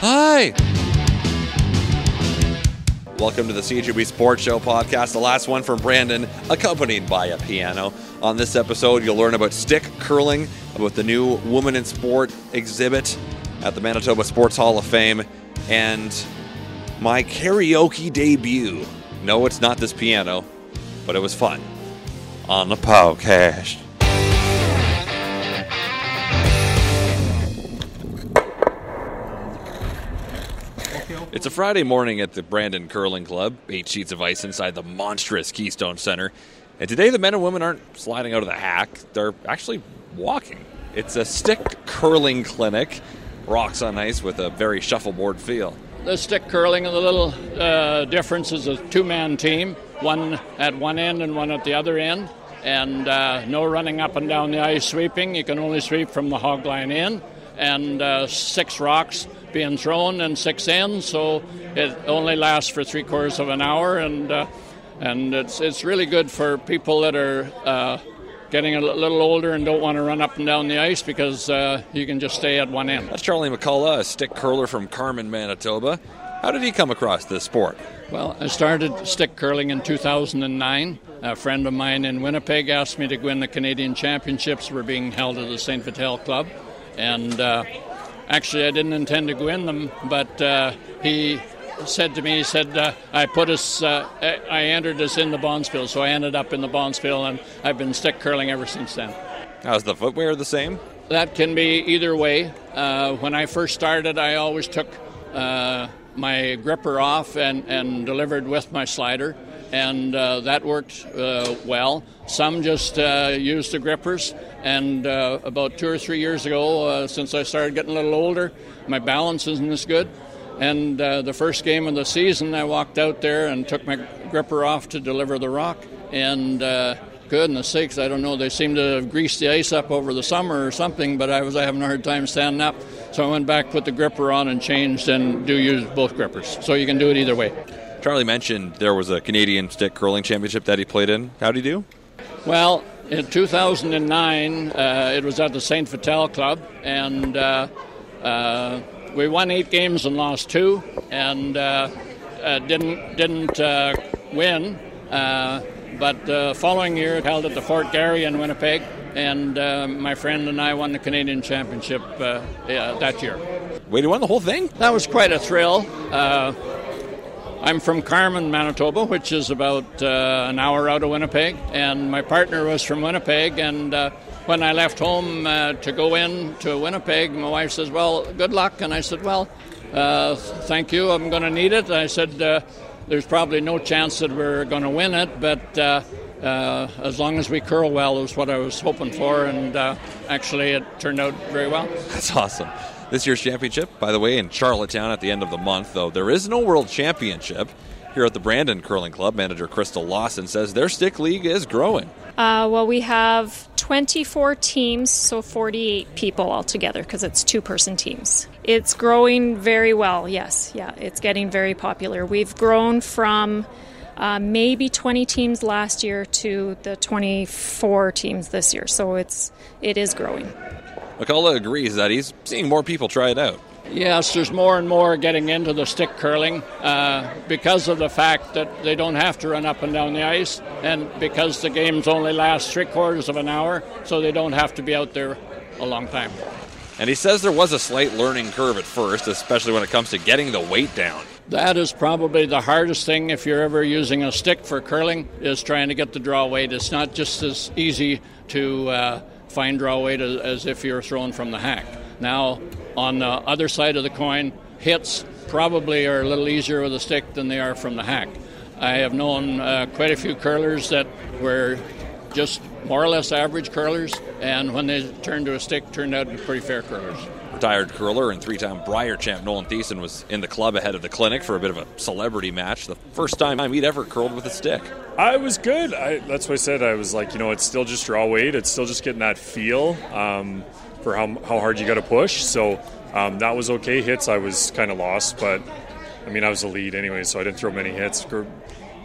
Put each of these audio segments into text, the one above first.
Hi. Welcome to the CJOB Sports Show podcast, the last one from Brandon, accompanied by a piano. On this episode, you'll learn about stick curling, about the new Woman in Sport exhibit at the Manitoba Sports Hall of Fame, and my karaoke debut. No, it's not this piano, but it was fun on the podcast. It's a Friday morning at the Brandon Curling Club, eight sheets of ice inside the monstrous Keystone Center. And today, the men and women aren't sliding out of the hack, they're actually walking. It's a stick curling clinic, rocks on ice with a very shuffleboard feel. The stick curling, and the little uh, difference is a two man team, one at one end and one at the other end. And uh, no running up and down the ice sweeping. You can only sweep from the hog line in. And uh, six rocks being thrown and six ends, so it only lasts for three quarters of an hour. And uh, and it's it's really good for people that are uh, getting a little older and don't want to run up and down the ice because uh, you can just stay at one end. That's Charlie McCullough, a stick curler from Carman, Manitoba. How did he come across this sport? Well, I started stick curling in 2009. A friend of mine in Winnipeg asked me to go in the Canadian Championships were being held at the St. Vital Club, and uh, actually I didn't intend to go in them, but uh, he said to me, he said, uh, I put us, uh, I entered us in the Bonspiel, so I ended up in the Bonspiel, and I've been stick curling ever since then. How's the footwear the same? That can be either way. Uh, when I first started, I always took uh, my gripper off and, and delivered with my slider, and uh, that worked uh, well. Some just uh, used the grippers, and uh, about two or three years ago, since I started getting a little older, my balance isn't as good. And the first game of the season, I walked out there and took my gripper off to deliver the rock, and goodness sakes, I don't know. They seem to have greased the ice up over the summer or something, but I was having a hard time standing up. So I went back, put the gripper on, and changed, and do use both grippers. So you can do it either way. Charlie mentioned there was a Canadian stick curling championship that he played in. How did he do? Well, in 2009, uh, it was at the St. Vital Club, and uh, uh, we won eight games and lost two, and uh, uh, didn't didn't uh, win. but the following year, it held at the Fort Garry in Winnipeg, and uh, my friend and I won the Canadian Championship uh, that year. Wait, you won the whole thing? That was quite a thrill. Uh, I'm from Carman, Manitoba, which is about uh, an hour out of Winnipeg, and my partner was from Winnipeg. And uh, when I left home uh, to go in to Winnipeg, my wife says, "Well, good luck," and I said, "Well, thank you. I'm going to need it." I said, "There's probably no chance that we're going to win it, but." uh, as long as we curl well is what I was hoping for, and uh, actually it turned out very well. That's awesome. This year's championship, by the way, in Charlottetown at the end of the month, though there is no world championship. Here at the Brandon Curling Club, manager Crystal Lawson says their stick league is growing. Uh, well, we have 24 teams, so 48 people altogether because it's two person teams. It's growing very well, yes. Yeah, it's getting very popular. We've grown from uh, maybe 20 teams last year to the 24 teams this year. So it's it is growing. McCullough agrees that he's seeing more people try it out. Yes, there's more and more getting into the stick curling uh, because of the fact that they don't have to run up and down the ice, and because the games only last three quarters of an hour, so they don't have to be out there a long time. And he says there was a slight learning curve at first, especially when it comes to getting the weight down. That is probably the hardest thing if you're ever using a stick for curling is trying to get the draw weight. It's not just as easy to uh, find draw weight as, as if you're throwing from the hack. Now, on the other side of the coin, hits probably are a little easier with a stick than they are from the hack. I have known uh, quite a few curlers that were just more or less average curlers, and when they turned to a stick, turned out to be pretty fair curlers. Retired curler and three-time Brier champ Nolan Thiessen was in the club ahead of the clinic for a bit of a celebrity match. The first time he'd ever curled with a stick. I was good. I, that's what I said. I was like, you know, it's still just raw weight. It's still just getting that feel um, for how, how hard you got to push. So um, that was okay. Hits, I was kind of lost, but I mean, I was the lead anyway, so I didn't throw many hits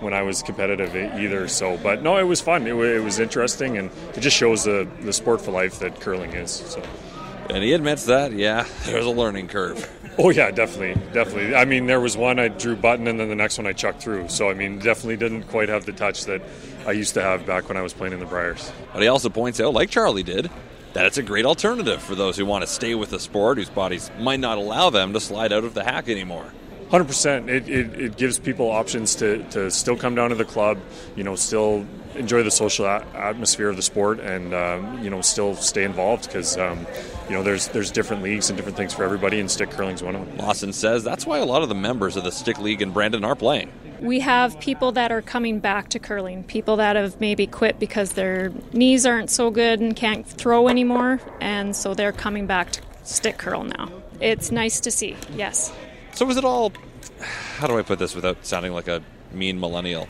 when I was competitive either. So, but no, it was fun. It, it was interesting, and it just shows the the sport for life that curling is. So. And he admits that, yeah, there's a learning curve. Oh yeah, definitely, definitely. I mean, there was one I drew button, and then the next one I chucked through. So I mean, definitely didn't quite have the touch that I used to have back when I was playing in the Briers. But he also points out, like Charlie did, that it's a great alternative for those who want to stay with the sport, whose bodies might not allow them to slide out of the hack anymore. Hundred percent. It, it, it gives people options to, to still come down to the club, you know, still enjoy the social a- atmosphere of the sport, and um, you know, still stay involved because um, you know there's there's different leagues and different things for everybody, and stick curling's one of them. Lawson says that's why a lot of the members of the Stick League in Brandon are playing. We have people that are coming back to curling, people that have maybe quit because their knees aren't so good and can't throw anymore, and so they're coming back to stick curl now. It's nice to see, yes. So was it all? How do I put this without sounding like a mean millennial?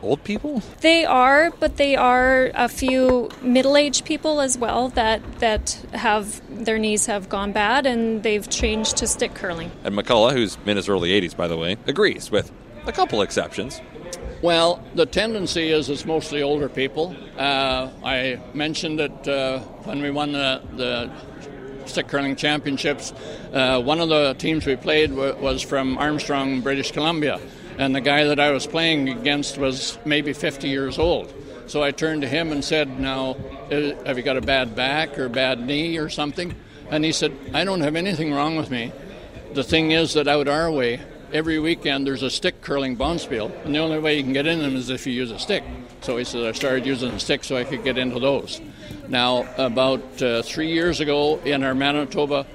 Old people? They are, but they are a few middle-aged people as well that that have their knees have gone bad and they've changed to stick curling. And McCullough, who's in his early 80s, by the way, agrees with a couple exceptions. Well, the tendency is it's mostly older people. Uh, I mentioned it uh, when we won the, the stick curling championships. Uh, one of the teams we played w- was from Armstrong, British Columbia, and the guy that I was playing against was maybe 50 years old. So I turned to him and said, "Now, have you got a bad back or bad knee or something?" And he said, "I don't have anything wrong with me. The thing is that out our way, every weekend there's a stick curling bonspiel, and the only way you can get in them is if you use a stick. So he said I started using a stick so I could get into those. Now, about uh, three years ago in our Manitoba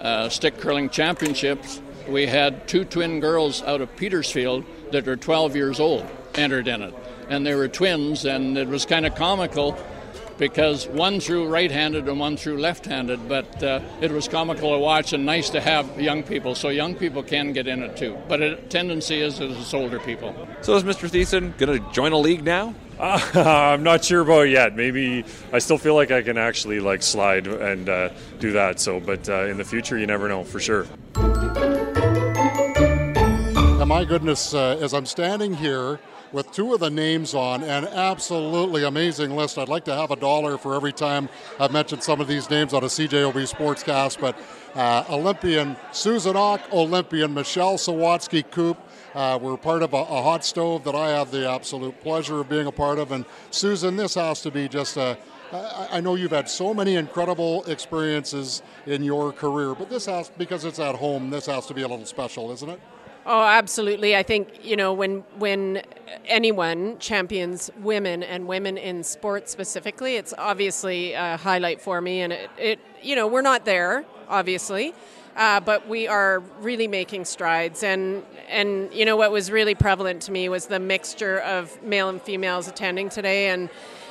uh, stick curling championships, we had two twin girls out of Petersfield that are 12 years old entered in it, and they were twins, and it was kind of comical because one threw right-handed and one threw left-handed. But uh, it was comical to watch and nice to have young people, so young people can get in it too. But a tendency is that it's older people. So is Mr. Thiessen going to join a league now? Uh, I'm not sure about it yet. Maybe I still feel like I can actually like slide and uh, do that. So, but uh, in the future, you never know for sure. And my goodness, uh, as I'm standing here with two of the names on, an absolutely amazing list. I'd like to have a dollar for every time I've mentioned some of these names on a CJOB Sportscast, but uh, Olympian Susan Auch, Olympian Michelle Sawatzky-Koop. Uh, we're part of a, a, hot stove that I have the absolute pleasure of being a part of. And Susan, this has to be just a. I know you've had so many incredible experiences in your career, but this has, because it's at home, this has to be a little special, isn't it? Oh, absolutely. I think you know when when anyone champions women and women in sports specifically, it's obviously a highlight for me. And it, it you know, we're not there, obviously, uh, but we are really making strides. And and you know what was really prevalent to me was the mixture of male and females attending today. And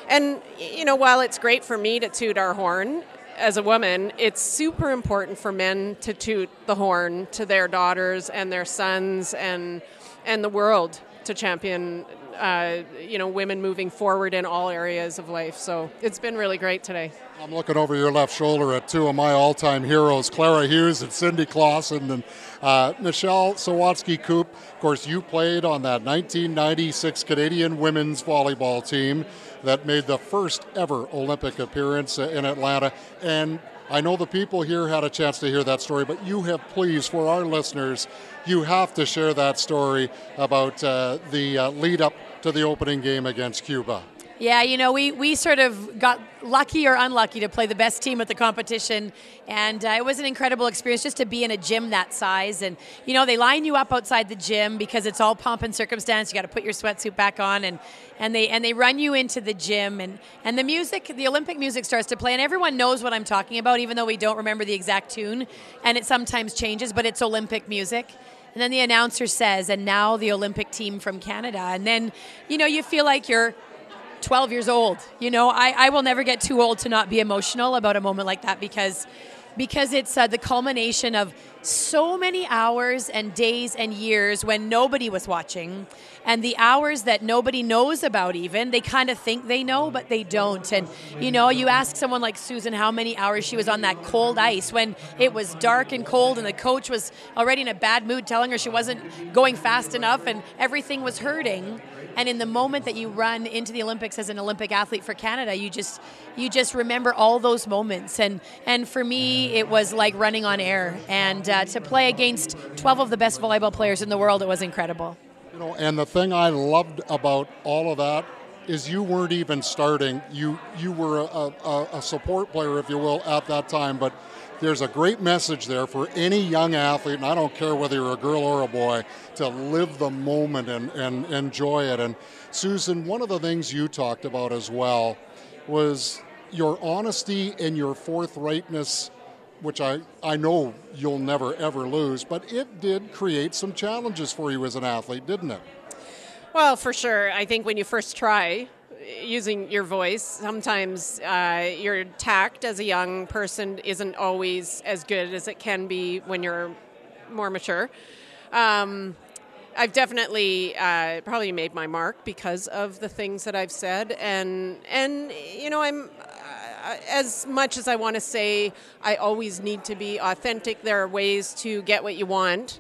and you know, while it's great for me to toot our horn, as a woman, it's super important for men to toot the horn to their daughters and their sons and and the world to champion uh, you know women moving forward in all areas of life. So it's been really great today. I'm looking over your left shoulder at two of my all-time heroes, Clara Hughes and Cindy Klassen, and uh, Michelle Sawatzky-Koop. Of course, you played on that 1996 Canadian women's volleyball team that made the first ever Olympic appearance in Atlanta. And I know the people here had a chance to hear that story, but you have, please, for our listeners, you have to share that story about uh, the uh, lead up to the opening game against Cuba. Yeah, you know, we, we sort of got lucky or unlucky to play the best team at the competition. And uh, it was an incredible experience just to be in a gym that size. And, you know, they line you up outside the gym because it's all pomp and circumstance. You got to put your sweatsuit back on and, and they and they run you into the gym and, and the music, the Olympic music starts to play. And everyone knows what I'm talking about, even though we don't remember the exact tune. And it sometimes changes, but it's Olympic music. And then the announcer says, and now the Olympic team from Canada. And then, you know, you feel like you're 12 years old. You know, I, I will never get too old to not be emotional about a moment like that because because it's uh, the culmination of so many hours and days and years when nobody was watching and the hours that nobody knows about even they kind of think they know but they don't and you know you ask someone like susan how many hours she was on that cold ice when it was dark and cold and the coach was already in a bad mood telling her she wasn't going fast enough and everything was hurting and in the moment that you run into the Olympics as an Olympic athlete for Canada, you just you just remember all those moments. And and for me, it was like running on air. And uh, to play against 12 of the best volleyball players in the world, it was incredible. You know, and the thing I loved about all of that is you weren't even starting. You you were a, a, a support player, if you will, at that time, but there's a great message there for any young athlete, and I don't care whether you're a girl or a boy, to live the moment and, and enjoy it. And Susan, one of the things you talked about as well was your honesty and your forthrightness, which I, I know you'll never ever lose, but it did create some challenges for you as an athlete, didn't it? Well, for sure. I think when you first try, using your voice. Sometimes uh, your tact as a young person isn't always as good as it can be when you're more mature. Um, I've definitely uh, probably made my mark because of the things that I've said, and and you know I'm uh, as much as I want to say I always need to be authentic. There are ways to get what you want,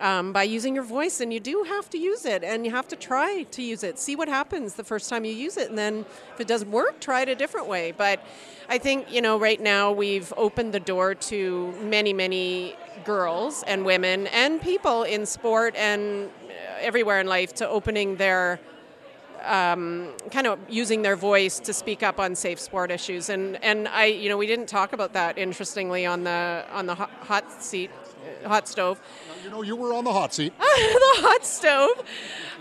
um, by using your voice, and you do have to use it, and you have to try to use it. See what happens the first time you use it, and then if it doesn't work, try it a different way. But I think you know, right now we've opened the door to many, many girls and women and people in sport and everywhere in life to opening their um, kind of using their voice to speak up on safe sport issues. And and I, you know, we didn't talk about that interestingly on the on the hot seat, hot stove. You know, you were on the hot seat. the hot stove.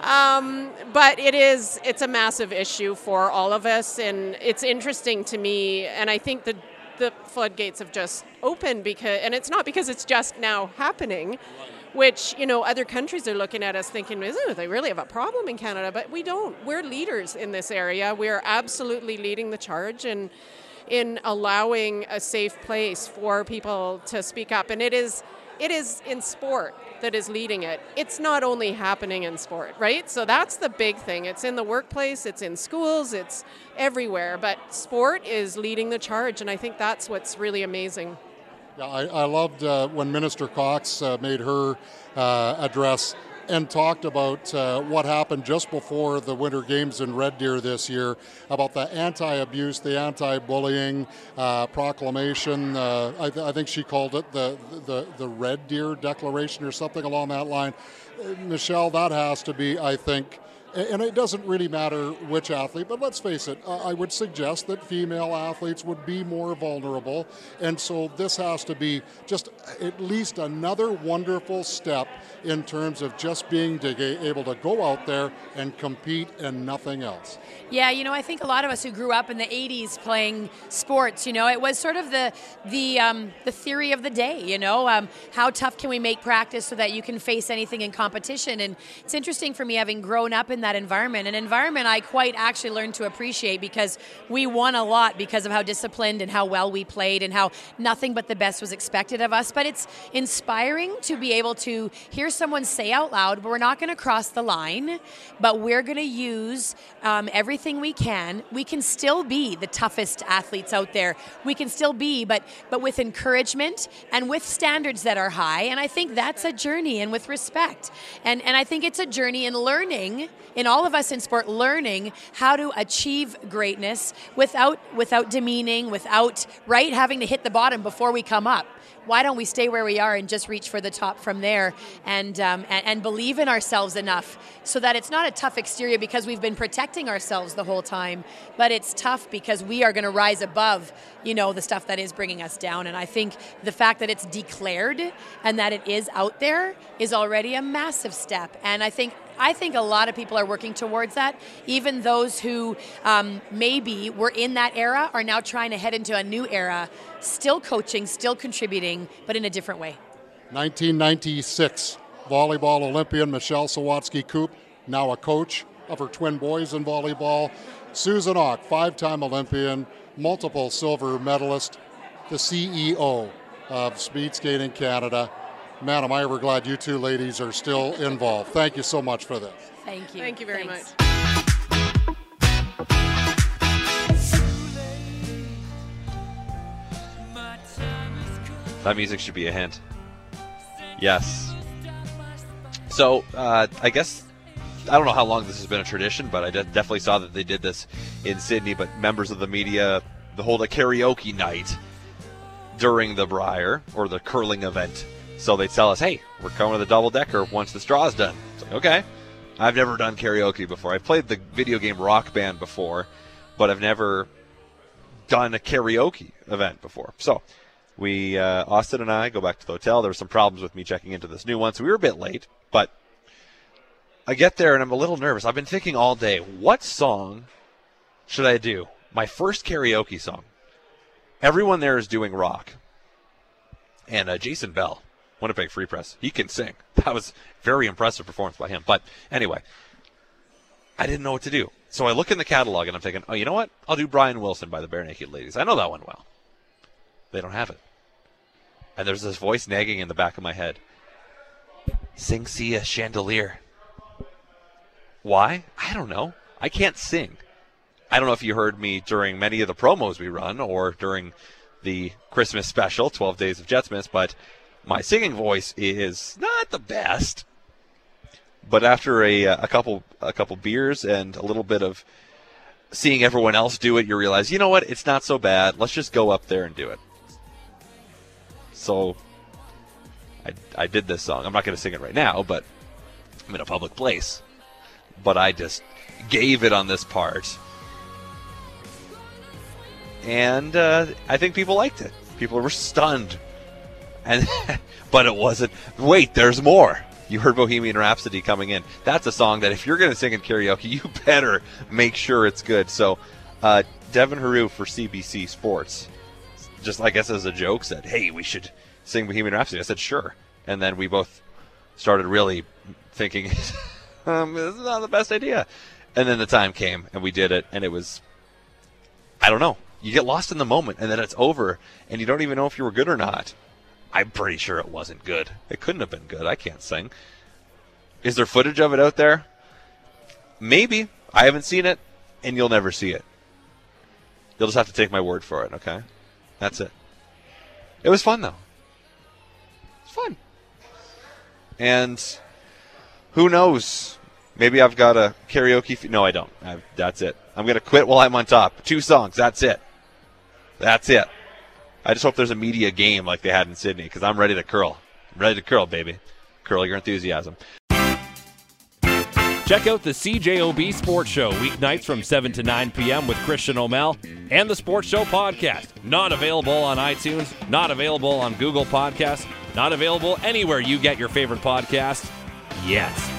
Um, but it is, it's a massive issue for all of us. And it's interesting to me. And I think the, the floodgates have just opened because, and it's not because it's just now happening which you know other countries are looking at us thinking, "Isn't they really have a problem in Canada?" But we don't. We're leaders in this area. We're absolutely leading the charge and in allowing a safe place for people to speak up. And it is it is in sport that is leading it. It's not only happening in sport, right? So that's the big thing. It's in the workplace, it's in schools, it's everywhere. But sport is leading the charge, and I think that's what's really amazing. Yeah, I, I loved uh, when Minister Cox uh, made her uh, address and talked about uh, what happened just before the Winter Games in Red Deer this year about the anti abuse, the anti bullying uh, proclamation. Uh, I, th- I, think she called it the, the, the Red Deer Declaration or something along that line. Uh, Michelle, that has to be, I think, and it doesn't really matter which athlete, but let's face it, I would suggest that female athletes would be more vulnerable. And so this has to be just at least another wonderful step in terms of just being able to go out there and compete and nothing else. Yeah, you know, I think a lot of us who grew up in the '80s playing sports, you know, it was sort of the the um, the theory of the day. You know, um, how tough can we make practice so that you can face anything in competition? And it's interesting for me having grown up in that environment, an environment I quite actually learned to appreciate because we won a lot because of how disciplined and how well we played and how nothing but the best was expected of us. But it's inspiring to be able to hear someone say out loud, we're not going to cross the line, but we're going to use um, everything." everything we can. We can still be the toughest athletes out there. We can still be, but but with encouragement and with standards that are high. And I think that's a journey and with respect. And and I think it's a journey in learning in all of us in sport learning how to achieve greatness without without demeaning, without right having to hit the bottom before we come up why don't we stay where we are and just reach for the top from there and, um, and, and believe in ourselves enough so that it's not a tough exterior because we've been protecting ourselves the whole time, but it's tough because we are going to rise above, you know, the stuff that is bringing us down. And I think the fact that it's declared and that it is out there is already a massive step. And I think I think a lot of people are working towards that. Even those who um, maybe were in that era are now trying to head into a new era, still coaching, still contributing, but in a different way. 1996, volleyball Olympian Michelle Sawatzky-Koop, now a coach of her twin boys in volleyball. Susan Auch, five time Olympian, multiple silver medalist, the CEO of Speed Skating Canada man, am I ever glad you two ladies are still involved. Thank you so much for this. Thank you. Thank you very Thanks. much. That music should be a hint. Yes. So, uh, I guess I don't know how long this has been a tradition, but I de- definitely saw that they did this in Sydney. But members of the media hold a karaoke night during the Brier or the curling event. So they tell us, hey, we're coming to the double decker once the straw's done. It's like, okay. I've never done karaoke before. I've played the video game Rock Band before, but I've never done a karaoke event before. So we, uh, Austin and I, go back to the hotel. There were some problems with me checking into this new one, so we were a bit late, but I get there and I'm a little nervous. I've been thinking all day, what song should I do? My first karaoke song. Everyone there is doing rock. And uh, Jason Bell, Winnipeg Free Press, he can sing. That was very impressive performance by him. But anyway, I didn't know what to do. So I look in the catalog and I'm thinking, oh, you know what? I'll do Brian Wilson by the Barenaked Ladies. I know that one well. They don't have it. And there's this voice nagging in the back of my head. Sing Sia chandelier. Why? I don't know. I can't sing. I don't know if you heard me during many of the promos we run or during the Christmas special, 12 Days of Jetsmith, but my singing voice is not the best. But after a, a couple a couple beers and a little bit of seeing everyone else do it, you realize, you know what? It's not so bad. Let's just go up there and do it. So I, I did this song. I'm not going to sing it right now, but I'm in a public place. But I just gave it on this part. And uh, I think people liked it. People were stunned. And but it wasn't. Wait, there's more. You heard Bohemian Rhapsody coming in. That's a song that if you're going to sing in karaoke, you better make sure it's good. So, uh, Devin Heroux for CBC Sports, just I guess as a joke, said, "Hey, we should sing Bohemian Rhapsody." I said, "Sure," and then we both started really thinking, um, "This is not the best idea." And then the time came, and we did it, and it was, I don't know. You get lost in the moment, and then it's over, and you don't even know if you were good or not. I'm pretty sure it wasn't good. It couldn't have been good. I can't sing. Is there footage of it out there? Maybe. I haven't seen it, and you'll never see it. You'll just have to take my word for it, okay? That's it. It was fun, though. It's fun. And who knows? Maybe I've got a karaoke. F- no, I don't. I've, that's it. I'm going to quit while I'm on top. Two songs. That's it. That's it. I just hope there's a media game like they had in Sydney because I'm ready to curl. I'm ready to curl, baby. Curl your enthusiasm. Check out the CJOB Sports Show weeknights from 7 to 9 p.m. with Christian O'Mel and the Sports Show podcast. Not available on iTunes, not available on Google Podcasts, not available anywhere you get your favorite podcasts yet.